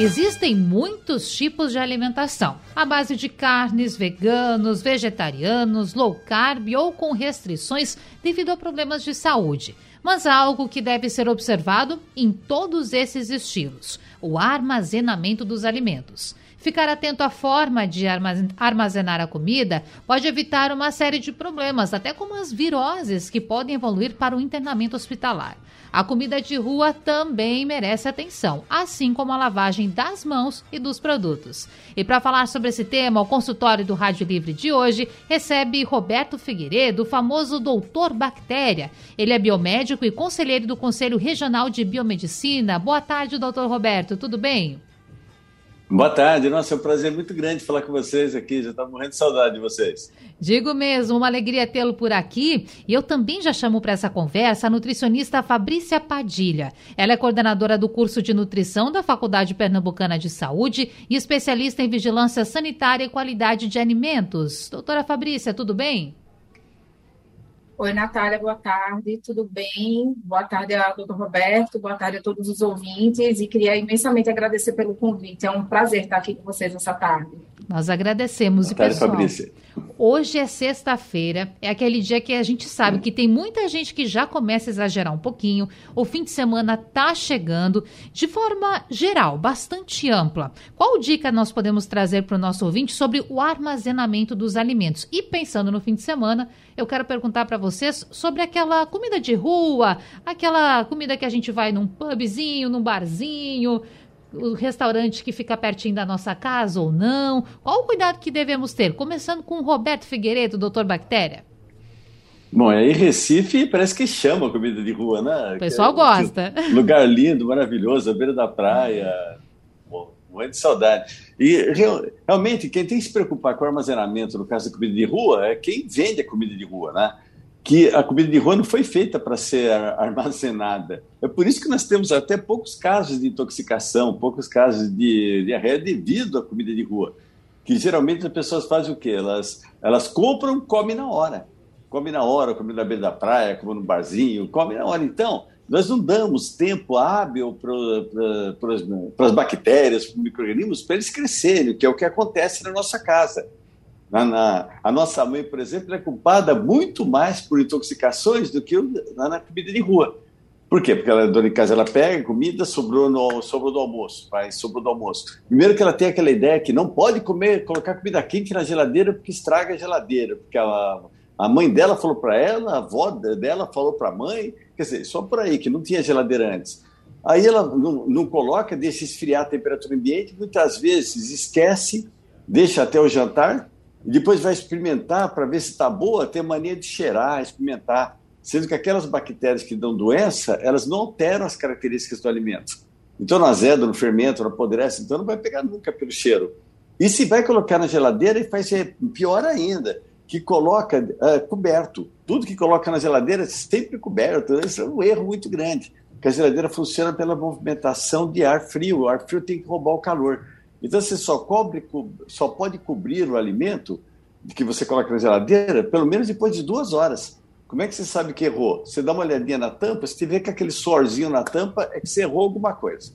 Existem muitos tipos de alimentação, à base de carnes, veganos, vegetarianos, low carb ou com restrições devido a problemas de saúde. Mas há algo que deve ser observado em todos esses estilos: o armazenamento dos alimentos. Ficar atento à forma de armazenar a comida pode evitar uma série de problemas, até como as viroses que podem evoluir para o internamento hospitalar. A comida de rua também merece atenção, assim como a lavagem das mãos e dos produtos. E para falar sobre esse tema, o consultório do Rádio Livre de hoje recebe Roberto Figueiredo, o famoso doutor Bactéria. Ele é biomédico e conselheiro do Conselho Regional de Biomedicina. Boa tarde, doutor Roberto, tudo bem? Boa tarde, nossa, é um prazer muito grande falar com vocês aqui, já estava morrendo de saudade de vocês. Digo mesmo, uma alegria tê-lo por aqui. E eu também já chamo para essa conversa a nutricionista Fabrícia Padilha. Ela é coordenadora do curso de nutrição da Faculdade Pernambucana de Saúde e especialista em vigilância sanitária e qualidade de alimentos. Doutora Fabrícia, tudo bem? Oi, Natália, boa tarde, tudo bem? Boa tarde ao doutor Roberto, boa tarde a todos os ouvintes e queria imensamente agradecer pelo convite. É um prazer estar aqui com vocês essa tarde. Nós agradecemos. Boa tarde, pessoal, Fabrícia. Hoje é sexta-feira, é aquele dia que a gente sabe que tem muita gente que já começa a exagerar um pouquinho. O fim de semana está chegando de forma geral, bastante ampla. Qual dica nós podemos trazer para o nosso ouvinte sobre o armazenamento dos alimentos? E pensando no fim de semana, eu quero perguntar para vocês sobre aquela comida de rua, aquela comida que a gente vai num pubzinho, num barzinho, o restaurante que fica pertinho da nossa casa ou não? Qual o cuidado que devemos ter? Começando com o Roberto Figueiredo, doutor Bactéria. Bom, aí Recife parece que chama comida de rua, né? O pessoal é, gosta. Lugar lindo, maravilhoso, à beira da praia. Morrendo de saudade. E realmente, quem tem que se preocupar com o armazenamento, no caso da comida de rua, é quem vende a comida de rua, né? Que a comida de rua não foi feita para ser armazenada. É por isso que nós temos até poucos casos de intoxicação, poucos casos de diarreia devido à comida de rua. Que geralmente as pessoas fazem o quê? Elas, elas compram, comem na hora. Come na hora, come na beira da praia, come no barzinho, come na hora. Então, nós não damos tempo hábil para as bactérias, para os micro-organismos, para eles crescerem, que é o que acontece na nossa casa. Na, na, a nossa mãe, por exemplo, é culpada muito mais por intoxicações do que na, na, comida de rua. Por quê? Porque ela, dona de casa, ela pega comida, sobrou, no, sobrou do almoço, faz sobrou do almoço. Primeiro que ela tem aquela ideia que não pode comer, colocar comida quente na geladeira porque estraga a geladeira, porque a, a mãe dela falou para ela, a avó dela falou para a mãe, quer dizer, só por aí, que não tinha geladeira antes. Aí ela não, não coloca, deixa esfriar a temperatura ambiente, muitas vezes esquece, deixa até o jantar, e depois vai experimentar para ver se está boa, tem mania de cheirar, experimentar, sendo que aquelas bactérias que dão doença, elas não alteram as características do alimento. Então, no azedo, no fermento, no apodrece, então não vai pegar nunca pelo cheiro. E se vai colocar na geladeira, faz pior ainda, que coloca uh, coberto. Tudo que coloca na geladeira é sempre coberto. Isso é um erro muito grande, porque a geladeira funciona pela movimentação de ar frio. O ar frio tem que roubar o calor. Então você só cobre, só pode cobrir o alimento que você coloca na geladeira pelo menos depois de duas horas. Como é que você sabe que errou? Você dá uma olhadinha na tampa, se tiver com aquele suorzinho na tampa, é que você errou alguma coisa.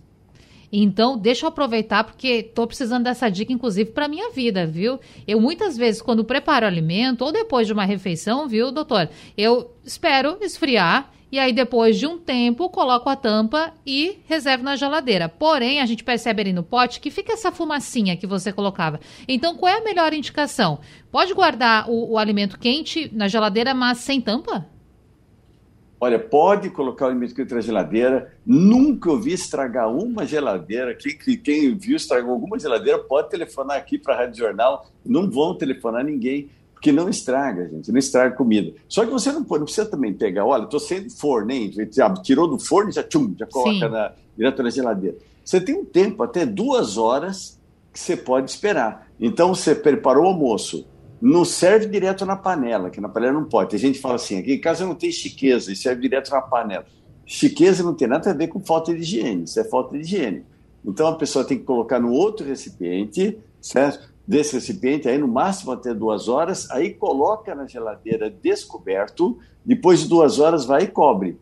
Então, deixa eu aproveitar porque estou precisando dessa dica, inclusive, para minha vida, viu? Eu muitas vezes, quando preparo alimento ou depois de uma refeição, viu, doutor? Eu espero esfriar e aí, depois de um tempo, coloco a tampa e reservo na geladeira. Porém, a gente percebe ali no pote que fica essa fumacinha que você colocava. Então, qual é a melhor indicação? Pode guardar o, o alimento quente na geladeira, mas sem tampa? Olha, pode colocar o alimento quente na geladeira. Nunca ouvi estragar uma geladeira. Quem, quem viu estragou alguma geladeira pode telefonar aqui para a Rádio Jornal. Não vão telefonar ninguém que não estraga, gente, não estraga comida. Só que você não, pode, não precisa também pegar, olha, estou sem forno, hein? Tirou do forno e já, tchum, já coloca na, direto na geladeira. Você tem um tempo, até duas horas, que você pode esperar. Então, você preparou o almoço, não serve direto na panela, que na panela não pode. Tem gente que fala assim, aqui em casa não tem chiqueza, e serve direto na panela. Chiqueza não tem nada a ver com falta de higiene, isso é falta de higiene. Então a pessoa tem que colocar no outro recipiente, certo? Desse recipiente, aí no máximo até duas horas, aí coloca na geladeira descoberto, depois de duas horas vai e cobre.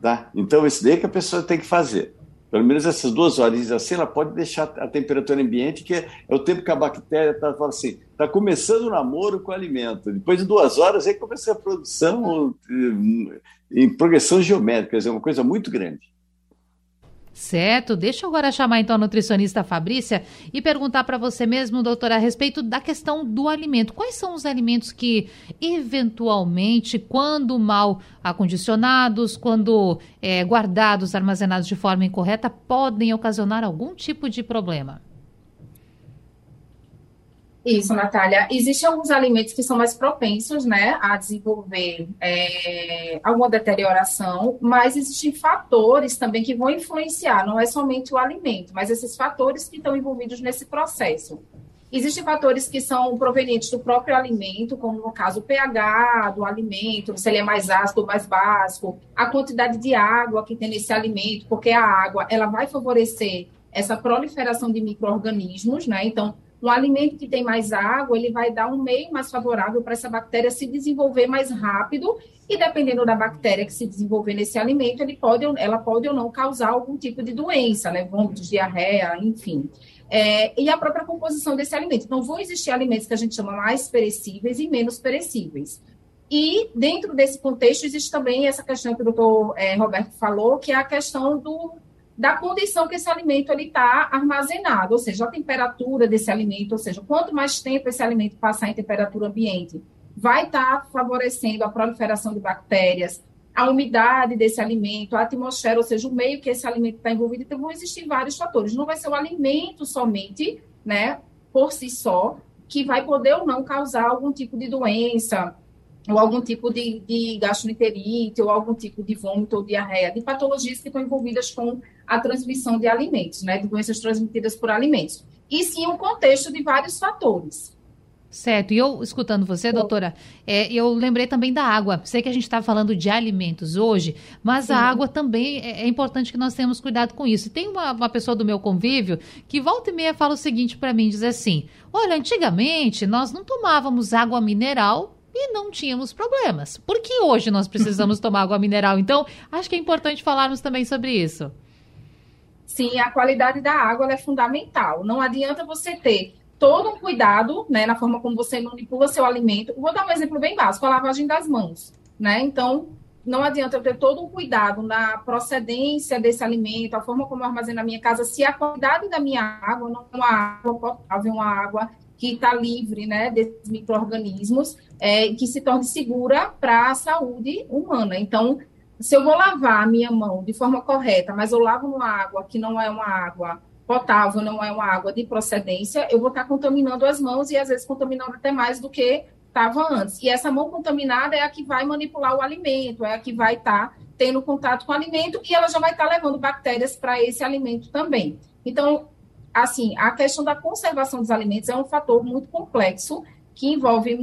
Tá? Então, isso daí que a pessoa tem que fazer. Pelo menos essas duas horas assim, ela pode deixar a temperatura ambiente, que é, o tempo que a bactéria está assim, está começando o namoro com o alimento. Depois de duas horas, aí começa a produção eh, em progressão geométrica, é uma coisa muito grande. Certo, deixa eu agora chamar então a nutricionista Fabrícia e perguntar para você mesmo, doutora, a respeito da questão do alimento. Quais são os alimentos que, eventualmente, quando mal acondicionados, quando é, guardados, armazenados de forma incorreta, podem ocasionar algum tipo de problema? Isso, Natália. Existem alguns alimentos que são mais propensos, né, a desenvolver é, alguma deterioração, mas existem fatores também que vão influenciar, não é somente o alimento, mas esses fatores que estão envolvidos nesse processo. Existem fatores que são provenientes do próprio alimento, como no caso o pH do alimento, se ele é mais ácido ou mais básico, a quantidade de água que tem nesse alimento, porque a água ela vai favorecer essa proliferação de micro-organismos, né? Então, um alimento que tem mais água, ele vai dar um meio mais favorável para essa bactéria se desenvolver mais rápido, e dependendo da bactéria que se desenvolver nesse alimento, ele pode, ela pode ou não causar algum tipo de doença, né? Vômitos, diarreia, enfim. É, e a própria composição desse alimento. Então, vão existir alimentos que a gente chama mais perecíveis e menos perecíveis. E, dentro desse contexto, existe também essa questão que o doutor é, Roberto falou, que é a questão do da condição que esse alimento está armazenado, ou seja, a temperatura desse alimento, ou seja, quanto mais tempo esse alimento passar em temperatura ambiente, vai estar tá favorecendo a proliferação de bactérias, a umidade desse alimento, a atmosfera, ou seja, o meio que esse alimento está envolvido. Então, vão existir vários fatores. Não vai ser o alimento somente, né, por si só, que vai poder ou não causar algum tipo de doença, ou algum tipo de, de gastroenterite, ou algum tipo de vômito ou diarreia, de patologias que estão envolvidas com a transmissão de alimentos, né, de doenças transmitidas por alimentos. E sim um contexto de vários fatores. Certo, e eu, escutando você, doutora, é, eu lembrei também da água. Sei que a gente está falando de alimentos hoje, mas Sim. a água também é, é, importante que nós tenhamos cuidado com isso. E tem uma, uma pessoa do meu convívio que volta e meia fala o seguinte para mim, diz assim, olha, antigamente nós não tomávamos água mineral e não tínhamos problemas. Por que hoje nós precisamos tomar água mineral? Então, acho que é importante falarmos também sobre isso. Sim, a qualidade da água é fundamental. Não adianta você ter todo um cuidado, né, na forma como você manipula seu alimento. Vou dar um exemplo bem básico, a lavagem das mãos, né? Então, não adianta eu ter todo um cuidado na procedência desse alimento, a forma como eu armazeno na minha casa, se a qualidade da minha água não é uma água potável, uma água que está livre né, desses micro-organismos, é, que se torne segura para a saúde humana. Então, se eu vou lavar a minha mão de forma correta, mas eu lavo numa água que não é uma água potável, não é uma água de procedência, eu vou estar tá contaminando as mãos e às vezes contaminando até mais do que estava antes. E essa mão contaminada é a que vai manipular o alimento, é a que vai estar tá tendo contato com o alimento e ela já vai estar tá levando bactérias para esse alimento também. Então, assim, a questão da conservação dos alimentos é um fator muito complexo que envolve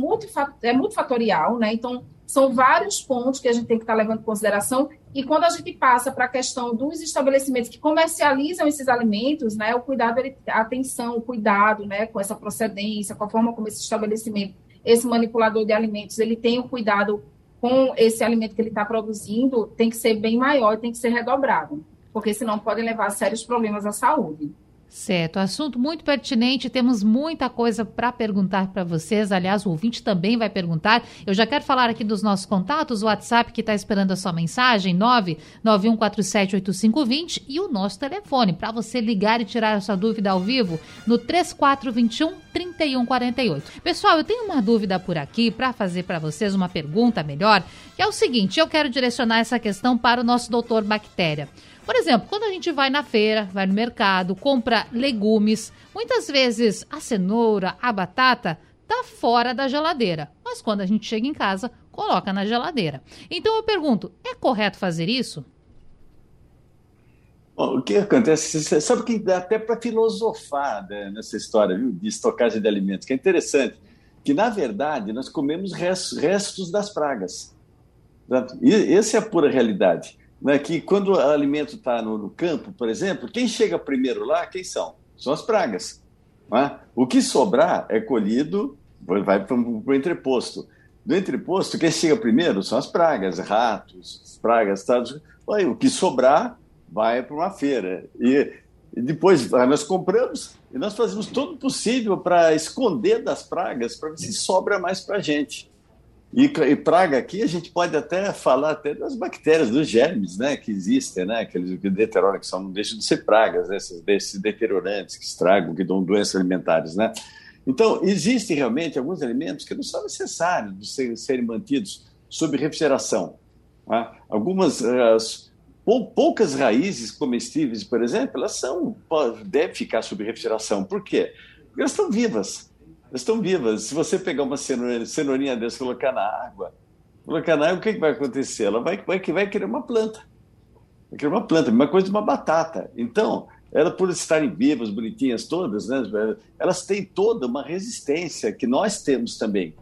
é multifatorial, né? Então, são vários pontos que a gente tem que estar levando em consideração. E quando a gente passa para a questão dos estabelecimentos que comercializam esses alimentos, né, o cuidado, a atenção, o cuidado, né, com essa procedência, com a forma como esse estabelecimento, esse manipulador de alimentos, ele tem o cuidado com esse alimento que ele está produzindo, tem que ser bem maior, tem que ser redobrado, porque senão pode levar a sérios problemas à saúde. Certo, assunto muito pertinente, temos muita coisa para perguntar para vocês. Aliás, o ouvinte também vai perguntar. Eu já quero falar aqui dos nossos contatos, o WhatsApp que está esperando a sua mensagem, 991478520 e o nosso telefone para você ligar e tirar a sua dúvida ao vivo no 3421 3148. Pessoal, eu tenho uma dúvida por aqui para fazer para vocês uma pergunta melhor, que é o seguinte: eu quero direcionar essa questão para o nosso doutor Bactéria. Por exemplo, quando a gente vai na feira, vai no mercado, compra legumes, muitas vezes a cenoura, a batata tá fora da geladeira, mas quando a gente chega em casa, coloca na geladeira. Então eu pergunto, é correto fazer isso? Bom, o que acontece? Você sabe que dá até para filosofar né, nessa história viu, de estocagem de alimentos, que é interessante. que, na verdade, nós comemos restos das pragas. E essa é a pura realidade. Né? Que quando o alimento está no, no, campo, por exemplo, quem chega primeiro lá, quem são? São as pragas. Né? O que sobrar é colhido, vai para o entreposto. Do entreposto, quem chega primeiro são as pragas, ratos, pragas, tá? o que sobrar vai para uma feira. E, e depois nós compramos e nós fazemos todo o possível para esconder das pragas, para ver se sobra mais para a gente. E, e, praga aqui a gente pode até falar até das bactérias, dos germes, né, que existem, né, aqueles que deterioram, que são, não deixam de ser pragas, né, esses, desses deteriorantes que estragam, que dão doenças alimentares, né. Então, existem realmente alguns alimentos que não são necessários de ser, serem mantidos sob refrigeração. Né? Algumas, uh, poucas raízes comestíveis, por exemplo, elas são, devem ficar sob refrigeração. Por quê? Porque elas estão vivas elas estão vivas. Se você pegar uma cenourinha, cenourinha dessa e colocar na água, colocar na água, o que, que vai acontecer? Ela vai, vai, vai criar uma planta. Vai criar uma planta, uma coisa de uma batata. Então, ela por estarem vivas, bonitinhas todas, né, elas têm toda uma resistência que nós temos também.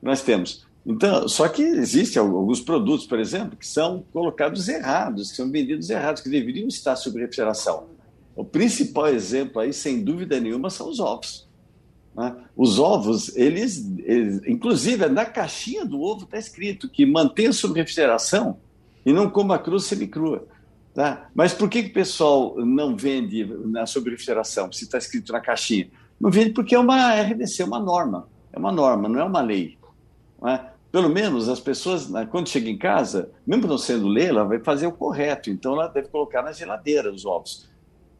Nós temos. Então, só que existem alguns produtos, por exemplo, que são colocados errados, que são vendidos errados, que deveriam estar sob refrigeração. O principal exemplo aí, sem dúvida nenhuma, são os ovos. Né? Os ovos, eles, eles, inclusive na caixinha do ovo está escrito que mantenha sob refrigeração e não coma cru semicrua. Tá? Mas por que, que o pessoal não vende na sob refrigeração, se está escrito na caixinha? Não vende porque é uma RDC, é uma norma. É uma norma, não é uma lei. Não é? Pelo menos as pessoas, né, quando chega em casa, mesmo não sendo lei, ela vai fazer o correto. Então ela deve colocar na geladeira os ovos.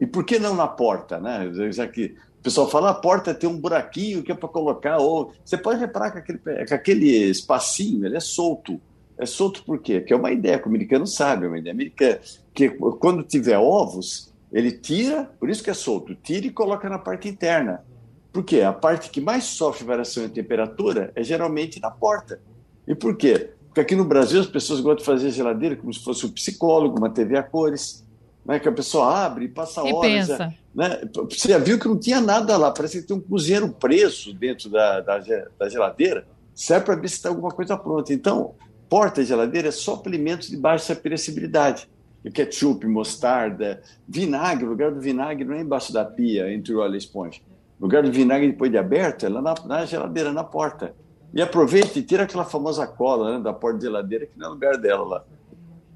E por que não na porta? Né? Já que o pessoal fala, a porta tem um buraquinho que é para colocar. Ou... Você pode reparar que aquele, que aquele espacinho ele é solto. É solto por quê? Porque é uma ideia que o americano sabe, é uma ideia americana. Que quando tiver ovos, ele tira, por isso que é solto, tira e coloca na parte interna. Por quê? A parte que mais sofre variação de temperatura é geralmente na porta. E por quê? Porque aqui no Brasil as pessoas gostam de fazer geladeira como se fosse um psicólogo, uma TV a cores né, que a pessoa abre e passa e horas. Pensa. Né, você já viu que não tinha nada lá, parece que tem um cozinheiro preso dentro da, da, da geladeira, serve para ver se está alguma coisa pronta. Então, porta geladeira é só para alimentos de baixa perecibilidade. Ketchup, mostarda, vinagre, o lugar do vinagre não é embaixo da pia, entre o óleo e a esponja. O lugar do vinagre depois de aberto é lá na, na geladeira, na porta. E aproveita e tira aquela famosa cola né, da porta de geladeira, que não é lugar dela lá.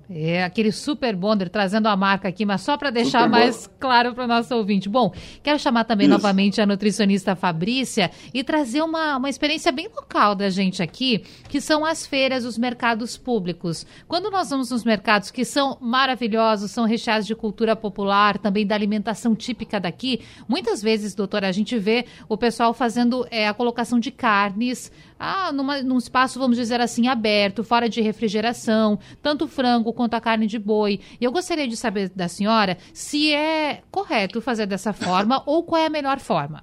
É, aquele super bonder trazendo a marca aqui, mas só para deixar super mais bom. claro para o nosso ouvinte. Bom, quero chamar também Isso. novamente a nutricionista Fabrícia e trazer uma, uma experiência bem local da gente aqui, que são as feiras, os mercados públicos. Quando nós vamos nos mercados que são maravilhosos, são recheados de cultura popular, também da alimentação típica daqui, muitas vezes, doutora, a gente vê o pessoal fazendo é, a colocação de carnes ah, numa, num espaço, vamos dizer assim, aberto, fora de refrigeração, tanto frango quanto a carne de boi. E eu gostaria de saber da senhora se é correto fazer dessa forma ou qual é a melhor forma.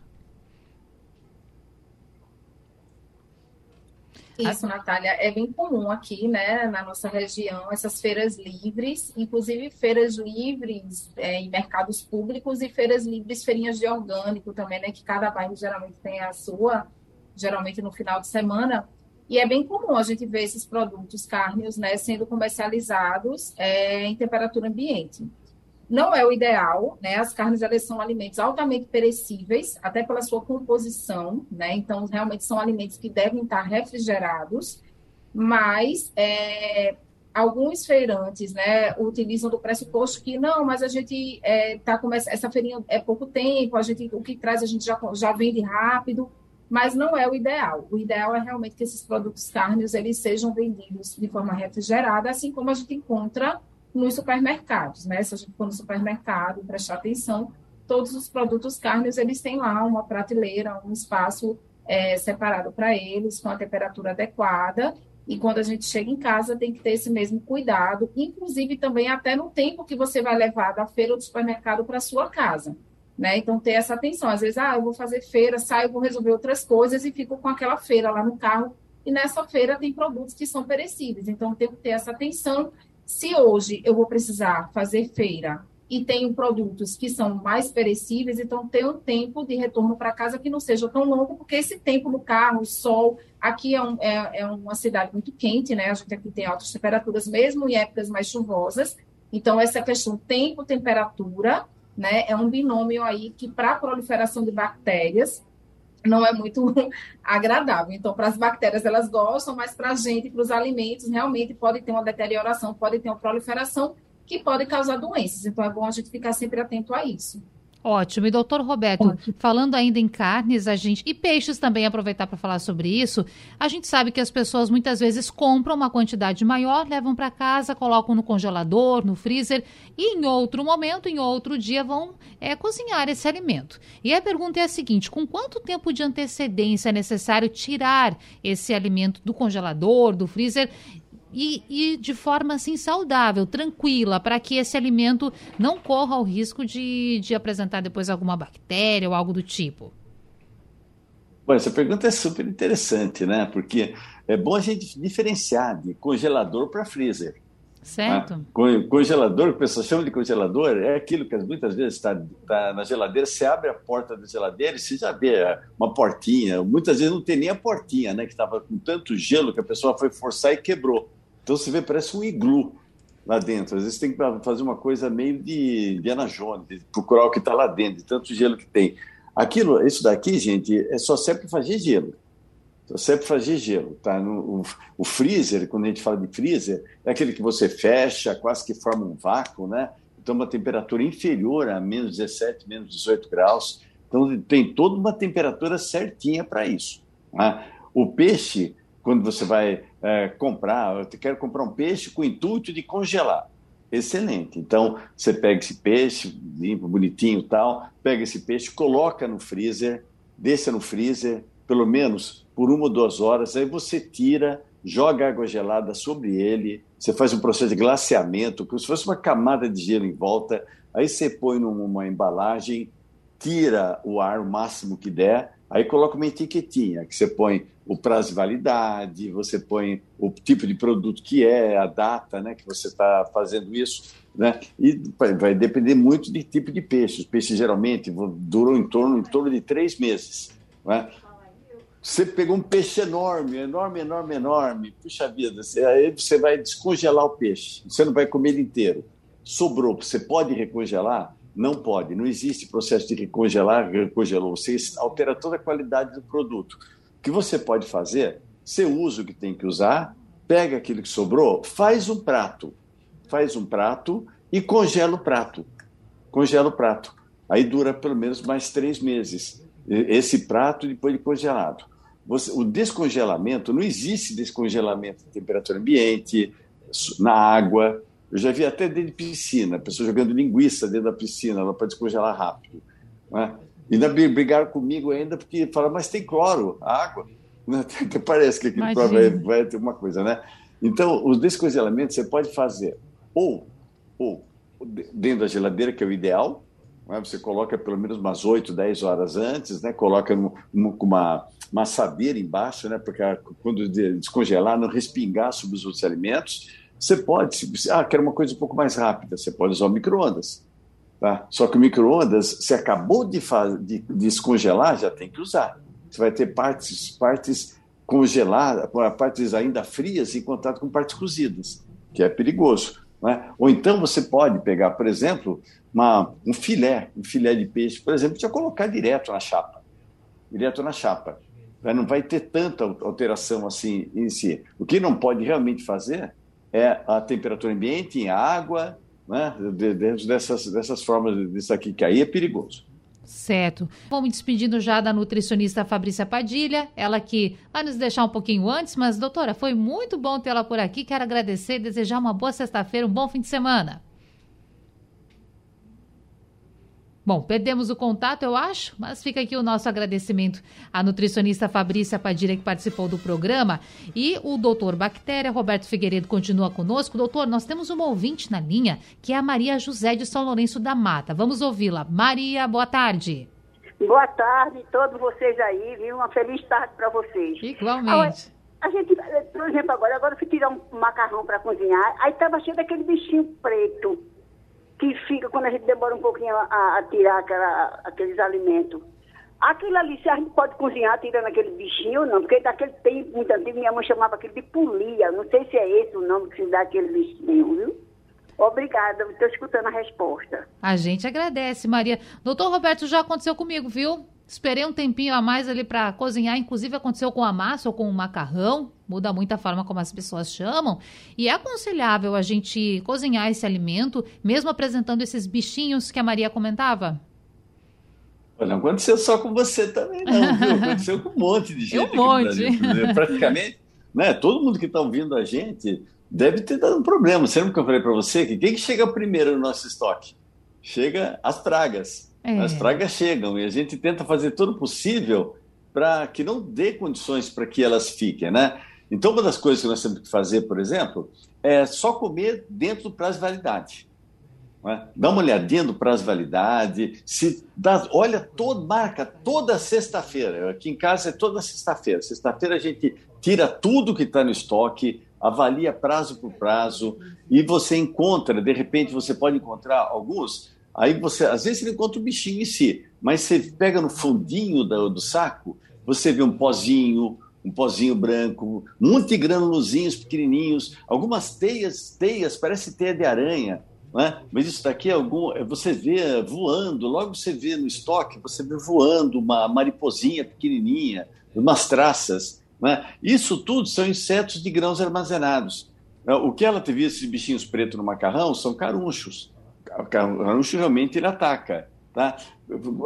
Isso, Natália, é bem comum aqui, né, na nossa região, essas feiras livres, inclusive feiras livres é, em mercados públicos e feiras livres, feirinhas de orgânico também, né, que cada bairro geralmente tem a sua geralmente no final de semana, e é bem comum a gente ver esses produtos cárneos né, sendo comercializados é, em temperatura ambiente. Não é o ideal, né? As carnes elas são alimentos altamente perecíveis, até pela sua composição, né? Então, realmente são alimentos que devem estar refrigerados, mas é, alguns feirantes, né, utilizam do pressuposto que não, mas a gente é, tá começando essa feirinha é pouco tempo, a gente o que traz a gente já já vende rápido mas não é o ideal. O ideal é realmente que esses produtos cárneos eles sejam vendidos de forma refrigerada, assim como a gente encontra nos supermercados, né? Se a gente for no supermercado e prestar atenção, todos os produtos cárneos eles têm lá uma prateleira, um espaço é, separado para eles, com a temperatura adequada. E quando a gente chega em casa, tem que ter esse mesmo cuidado, inclusive também até no tempo que você vai levar da feira ou do supermercado para sua casa. Né? Então, ter essa atenção. Às vezes, ah, eu vou fazer feira, saio, vou resolver outras coisas e fico com aquela feira lá no carro. E nessa feira tem produtos que são perecíveis. Então, tem que ter essa atenção. Se hoje eu vou precisar fazer feira e tenho produtos que são mais perecíveis, então ter um tempo de retorno para casa que não seja tão longo, porque esse tempo no carro, sol, aqui é, um, é, é, uma cidade muito quente, né? A gente aqui tem altas temperaturas, mesmo em épocas mais chuvosas. Então, essa questão tempo-temperatura, né, é um binômio aí que, para a proliferação de bactérias, não é muito agradável. Então, para as bactérias, elas gostam, mas para a gente, para os alimentos, realmente pode ter uma deterioração, pode ter uma proliferação que pode causar doenças. Então, é bom a gente ficar sempre atento a isso. Ótimo. E doutor Roberto, Ótimo. falando ainda em carnes, a gente e peixes também, aproveitar para falar sobre isso, a gente sabe que as pessoas muitas vezes compram uma quantidade maior, levam para casa, colocam no congelador, no freezer e em outro momento, em outro dia, vão é, cozinhar esse alimento. E a pergunta é a seguinte: com quanto tempo de antecedência é necessário tirar esse alimento do congelador, do freezer e, e de forma assim saudável, tranquila, para que esse alimento não corra o risco de, de apresentar depois alguma bactéria ou algo do tipo? Bom, essa pergunta é super interessante, né? Porque é bom a gente diferenciar de congelador para freezer. Certo. Né? Congelador, o pessoal chama de congelador, é aquilo que muitas vezes está tá na geladeira, você abre a porta da geladeira e você já vê uma portinha. Muitas vezes não tem nem a portinha, né? Que estava com tanto gelo que a pessoa foi forçar e quebrou. Então você vê, parece um iglu lá dentro. Às vezes tem que fazer uma coisa meio de Diana Jones, de procurar o que está lá dentro, de tanto gelo que tem. Aquilo, isso daqui, gente, é só serve para fazer gelo. Só serve para fazer gelo, tá? No, o, o, freezer, quando a gente fala de freezer, é aquele que você fecha, quase que forma um vácuo, né? Então, uma temperatura inferior a menos 17, menos 18 graus. Então, tem toda uma temperatura certinha para isso. Né? O peixe, quando você vai é, comprar, eu quero comprar um peixe com o intuito de congelar. Excelente. Então, você pega esse peixe, limpo, bonitinho e tal, pega esse peixe, coloca no freezer, deixa no freezer, pelo menos por uma ou duas horas, aí você tira, joga água gelada sobre ele, você faz um processo de glaciamento, como se fosse uma camada de gelo em volta, aí você põe numa embalagem, tira o ar o máximo que der, Aí coloca uma etiquetinha, que você põe o prazo de validade, você põe o tipo de produto que é, a data né, que você está fazendo isso. Né? E vai depender muito de tipo de peixe. Os peixes geralmente duram em torno, em torno de três meses. Né? Você pegou um peixe enorme, enorme, enorme, enorme. Puxa vida, aí você vai descongelar o peixe. Você não vai comer ele inteiro. Sobrou, você pode recongelar? Não pode, não existe processo de recongelar, recongelou. Você altera toda a qualidade do produto. O que você pode fazer? Você usa o que tem que usar, pega aquilo que sobrou, faz um prato. Faz um prato e congela o prato. Congela o prato. Aí dura pelo menos mais três meses. Esse prato depois de congelado. Você, o descongelamento, não existe descongelamento de temperatura ambiente, na água, eu já vi até dentro de piscina, pessoa jogando linguiça dentro da piscina, ela pode descongelar rápido. Né? E ainda brigaram comigo ainda porque falaram, mas tem cloro, água. Né? Parece que aquele cloro vai, vai, ter uma coisa, né? Então, os descongelamentos você pode fazer ou, ou dentro da geladeira, que é o ideal, né? você coloca pelo menos umas 8, 10 horas antes, né? coloca com uma, uma assadeira embaixo, né? porque quando descongelar, não respingar sobre os outros alimentos você pode, se, ah, quero uma coisa um pouco mais rápida, você pode usar o micro-ondas. Tá? Só que o micro-ondas, se acabou de, de, de descongelar, já tem que usar. Você vai ter partes, partes congeladas, partes ainda frias em contato com partes cozidas, que é perigoso. Né? Ou então você pode pegar, por exemplo, uma, um filé, um filé de peixe, por exemplo, já colocar direto na chapa. Direto na chapa. Não vai ter tanta alteração assim em si. O que não pode realmente fazer é a temperatura ambiente, em água, né? dentro dessas, dessas formas disso aqui, que aí é perigoso. Certo. Vamos despedindo já da nutricionista Fabrícia Padilha, ela que vai nos deixar um pouquinho antes, mas doutora, foi muito bom tê-la por aqui. Quero agradecer e desejar uma boa sexta-feira, um bom fim de semana. Bom, perdemos o contato, eu acho, mas fica aqui o nosso agradecimento à nutricionista Fabrícia Padilha, que participou do programa, e o doutor Bactéria, Roberto Figueiredo, continua conosco. Doutor, nós temos uma ouvinte na linha, que é a Maria José de São Lourenço da Mata. Vamos ouvi-la. Maria, boa tarde. Boa tarde, todos vocês aí, viu? Uma feliz tarde para vocês. Igualmente. A gente, por exemplo, agora, agora eu fui tirar um macarrão para cozinhar, aí estava cheio daquele bichinho preto que fica quando a gente demora um pouquinho a, a tirar aquela, aqueles alimentos. Aquilo ali, se a gente pode cozinhar tirando aquele bichinho ou não, porque daquele tempo muito antigo, minha mãe chamava aquele de polia. Não sei se é esse o nome que se dá aquele bichinho, viu? Obrigada, estou escutando a resposta. A gente agradece, Maria. Doutor Roberto, já aconteceu comigo, viu? Esperei um tempinho a mais ali para cozinhar, inclusive aconteceu com a massa ou com o macarrão, muda muito a forma como as pessoas chamam, e é aconselhável a gente cozinhar esse alimento, mesmo apresentando esses bichinhos que a Maria comentava? Não aconteceu só com você também, não, viu? Aconteceu com um monte de gente. Um monte. Praticamente, né? Todo mundo que está ouvindo a gente deve ter dado um problema. Você lembra que eu falei para você que quem que chega primeiro no nosso estoque? Chega as pragas. É. As pragas chegam e a gente tenta fazer todo o possível para que não dê condições para que elas fiquem, né? Então, uma das coisas que nós temos que fazer, por exemplo, é só comer dentro do prazo de validade. É? Dá uma olhadinha no prazo de validade, se dá, olha, todo, marca toda sexta-feira. Aqui em casa é toda sexta-feira. Sexta-feira a gente tira tudo que está no estoque, avalia prazo por prazo, e você encontra, de repente, você pode encontrar alguns Aí você, às vezes, você encontra o bichinho em si, mas você pega no fundinho do, do saco, você vê um pozinho, um pozinho branco, um monte de granulozinhos pequenininhos, algumas teias, teias, parece teia de aranha, né? mas isso daqui é algum, você vê voando, logo você vê no estoque, você vê voando uma mariposinha pequenininha, umas traças. Né? Isso tudo são insetos de grãos armazenados. O que ela teve esses bichinhos pretos no macarrão são carunchos caruncho realmente ele ataca. Tá?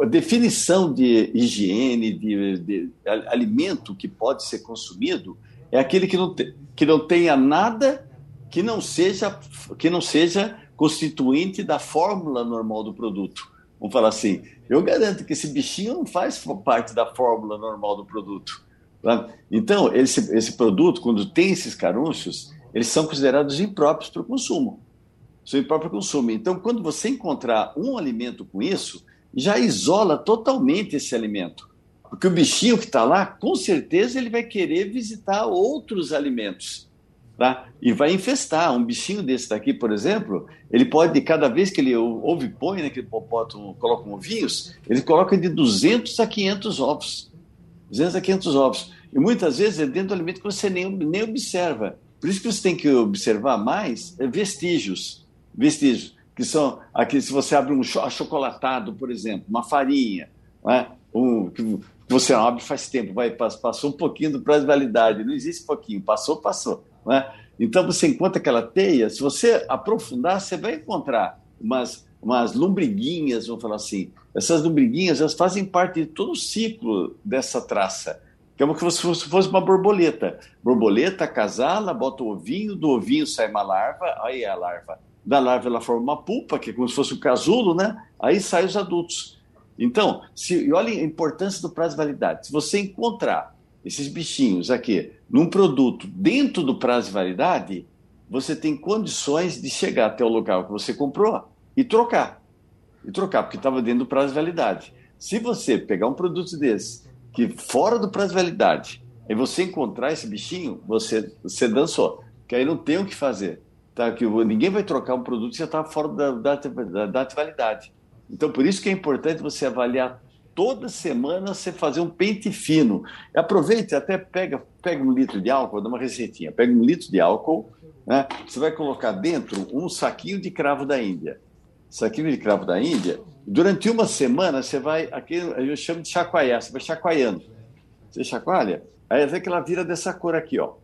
A definição de higiene, de, de, alimento que pode ser consumido, é aquele que não, te, que não tenha nada que não seja que não seja constituinte da fórmula normal do produto. Vamos falar assim, eu garanto que esse bichinho não faz parte da fórmula normal do produto. Tá? Então, esse, esse produto, quando tem esses carunchos, eles são considerados impróprios para o consumo seu próprio consumo. Então, quando você encontrar um alimento com isso, já isola totalmente esse alimento. Porque o bichinho que está lá, com certeza ele vai querer visitar outros alimentos. Tá? E vai infestar. Um bichinho desse daqui, por exemplo, ele pode, cada vez que ele ouve põe, né, que ele coloca um ovinhos, ele coloca de 200 a 500 ovos. 200 a 500 ovos. E muitas vezes é dentro do alimento que você nem, nem observa. Por isso que você tem que observar mais é vestígios vestígios, que são aqui, se você abre um achocolatado, por exemplo, uma farinha, né? um, que você abre faz tempo, vai, passou um pouquinho do prazo de validade, não existe pouquinho, passou, passou. Né? Então você encontra aquela teia, se você aprofundar, você vai encontrar umas, umas lombriguinhas, vamos falar assim. Essas lombriguinhas, elas fazem parte de todo o ciclo dessa traça que é como se fosse uma borboleta. Borboleta casala, bota o ovinho, do ovinho sai uma larva, aí é a larva da larva ela forma uma pulpa, que é como se fosse um casulo, né? Aí saem os adultos. Então, se, e olha a importância do prazo de validade. Se você encontrar esses bichinhos aqui num produto dentro do prazo de validade, você tem condições de chegar até o local que você comprou e trocar. E trocar, porque estava dentro do prazo de validade. Se você pegar um produto desse, que fora do prazo de validade, e você encontrar esse bichinho, você, você dançou. Que aí não tem o que fazer tá? que ninguém vai trocar um produto que já está fora da data, da validade. Então, por isso que é importante você avaliar toda semana, você fazer um pente fino. Aproveite, até pega, pega um litro de álcool, dá uma receitinha, pega um litro de álcool, né? você vai colocar dentro um saquinho de cravo da Índia. Saquinho de cravo da Índia, durante uma semana você vai, aqui eu chamo de chacoalhar, você vai chacoalhando. Você chacoalha, aí vê que ela vira dessa cor aqui, ó.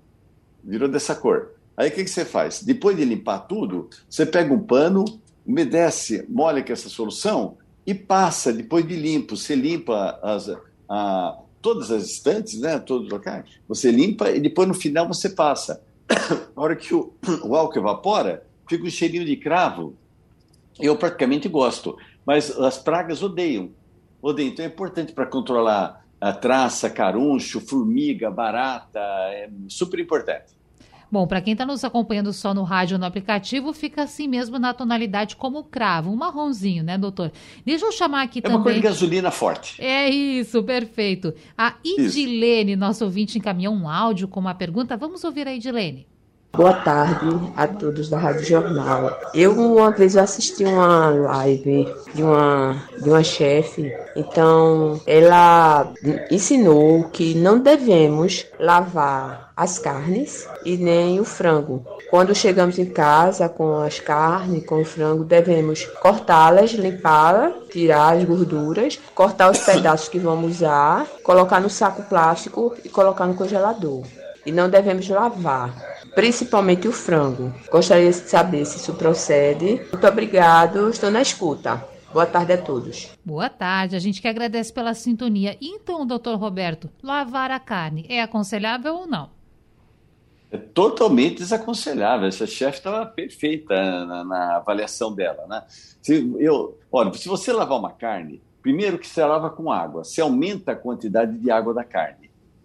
Virou dessa cor. Aí o que, que você faz? Depois de limpar tudo, você pega um pano, umedece, molha com essa solução e passa, depois de limpo, você limpa as, a, todas as estantes, né, todos os locais, você limpa e depois no final você passa. Na hora que o, o álcool evapora, fica um cheirinho de cravo. Eu praticamente gosto, mas as pragas odeiam. Odeiam. Então é importante para controlar a traça, caruncho, formiga, barata, é super importante. Bom, para quem está nos acompanhando só no rádio ou no aplicativo, fica assim mesmo na tonalidade como cravo, um marronzinho, né, doutor? Deixa eu chamar aqui é também. É uma cor de gasolina forte. É isso, perfeito. A Idilene, isso. nosso ouvinte, encaminhou um áudio com uma pergunta. Vamos ouvir a Idilene. Boa tarde a todos da Rádio Jornal. Eu uma vez assisti uma live de uma, de uma chefe, então ela ensinou que não devemos lavar as carnes e nem o frango. Quando chegamos em casa com as carnes, com o frango, devemos cortá-las, limpá-las, tirar as gorduras, cortar os pedaços que vamos usar, colocar no saco plástico e colocar no congelador. E não devemos lavar principalmente o frango. Gostaria de saber se isso procede. Muito obrigado, estou na escuta. Boa tarde a todos. Boa tarde, a gente que agradece pela sintonia. Então, doutor Roberto, lavar a carne é aconselhável ou não? É totalmente desaconselhável. Essa chefe estava perfeita na, na, avaliação dela. Né? Se, eu, olha, se você lavar uma carne, primeiro que você lava com água, você aumenta a quantidade de água da carne.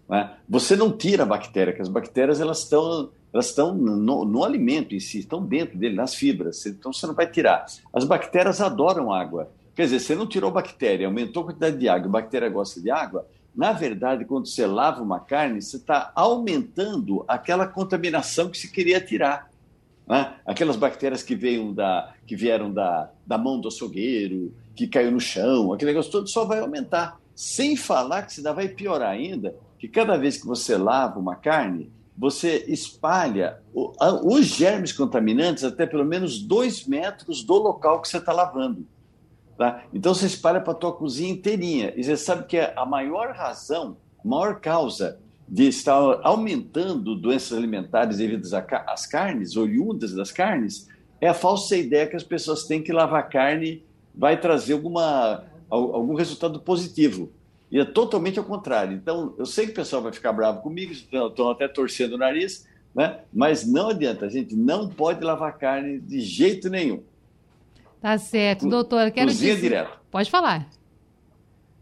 Né? Você não tira a bactéria, que as bactérias elas estão elas estão no, no, alimento em si, estão dentro dele, nas fibras, então você não vai tirar. As bactérias adoram água. Quer dizer, você não tirou bactéria, aumentou a quantidade de água, a bactéria gosta de água. Na verdade, quando você lava uma carne, você está aumentando aquela contaminação que se queria tirar. Né? Aquelas bactérias que, veio da, que vieram da, da mão do açougueiro, que caiu no chão, aquele negócio todo só vai aumentar. Sem falar que ainda vai piorar ainda, que cada vez que você lava uma carne, você espalha os germes contaminantes até pelo menos dois metros do local que você está lavando. Tá? Então você espalha para a tua cozinha inteirinha. E você sabe que a maior razão, a maior causa de estar aumentando doenças alimentares devidas às carnes, oriundas das carnes, é a falsa ideia que as pessoas têm que lavar carne vai trazer alguma, algum resultado positivo. E é totalmente ao contrário. Então, eu sei que o pessoal vai ficar bravo comigo, estão até torcendo o nariz, né? mas não adianta, a gente não pode lavar carne de jeito nenhum. Tá certo, doutor. Quero cozinha dizer... direto. Pode falar.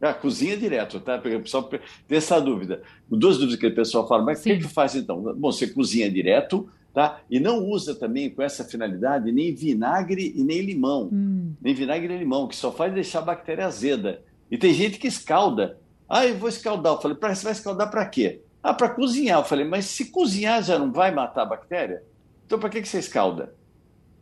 Ah, cozinha direto, tá? Porque o pessoal tem essa dúvida. Duas dúvidas que o pessoal fala, mas o que, que faz então? Bom, você cozinha direto, tá? E não usa também com essa finalidade nem vinagre e nem limão. Hum. Nem vinagre e limão, que só faz deixar a bactéria azeda. E tem gente que escalda. Ah, eu vou escaldar. Eu falei, você vai escaldar para quê? Ah, para cozinhar. Eu falei, mas se cozinhar já não vai matar a bactéria? Então para que, você escalda?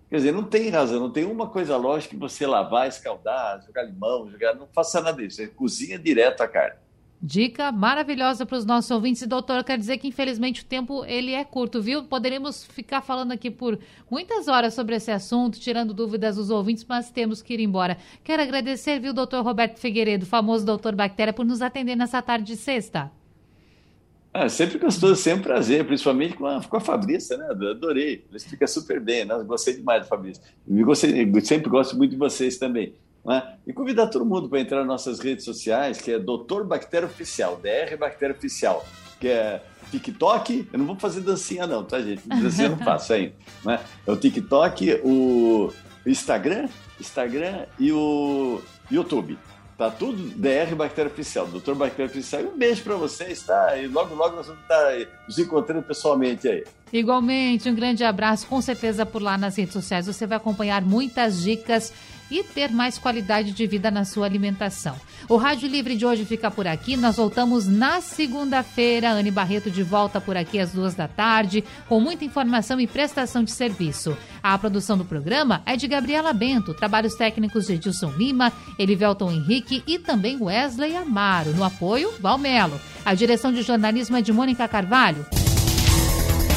Quer dizer, não tem razão, não tem uma coisa lógica que você lavar, escaldar, jogar limão, jogar. Não faça nada disso. Você cozinha direto a carne. Dica maravilhosa para os nossos ouvintes. E, doutor, quer dizer que infelizmente o tempo ele é curto, viu? Poderíamos ficar falando aqui por muitas horas sobre esse assunto, tirando dúvidas dos ouvintes, mas temos que ir embora. Quero agradecer, viu, doutor Roberto Figueiredo, famoso doutor Bactéria, por nos atender nessa tarde de sexta. Ah, sempre gostoso, sempre um prazer, principalmente com a, com a Fabrícia, né? Adorei, ele explica super bem, né? Gostei demais da Fabrícia. Eu, gostei, eu sempre gosto muito de vocês também. Né? E convidar todo mundo para entrar nas nossas redes sociais, que é Doutor Bactéria Oficial, DR Bactéria Oficial, que é TikTok, eu não vou fazer dancinha não, tá gente? Dancinha eu não faço ainda. Né? É o TikTok, o Instagram, Instagram e o YouTube. Tá tudo DR Bactéria Oficial, Doutor Bactéria Oficial. E um beijo para vocês, tá? E logo, logo nós vamos estar tá nos encontrando pessoalmente aí. Igualmente, um grande abraço. Com certeza por lá nas redes sociais você vai acompanhar muitas dicas e ter mais qualidade de vida na sua alimentação. O Rádio Livre de hoje fica por aqui. Nós voltamos na segunda-feira. Anne Barreto de volta por aqui às duas da tarde, com muita informação e prestação de serviço. A produção do programa é de Gabriela Bento, trabalhos técnicos de Edilson Lima, Elivelton Henrique e também Wesley Amaro. No apoio, Valmelo. A direção de jornalismo é de Mônica Carvalho.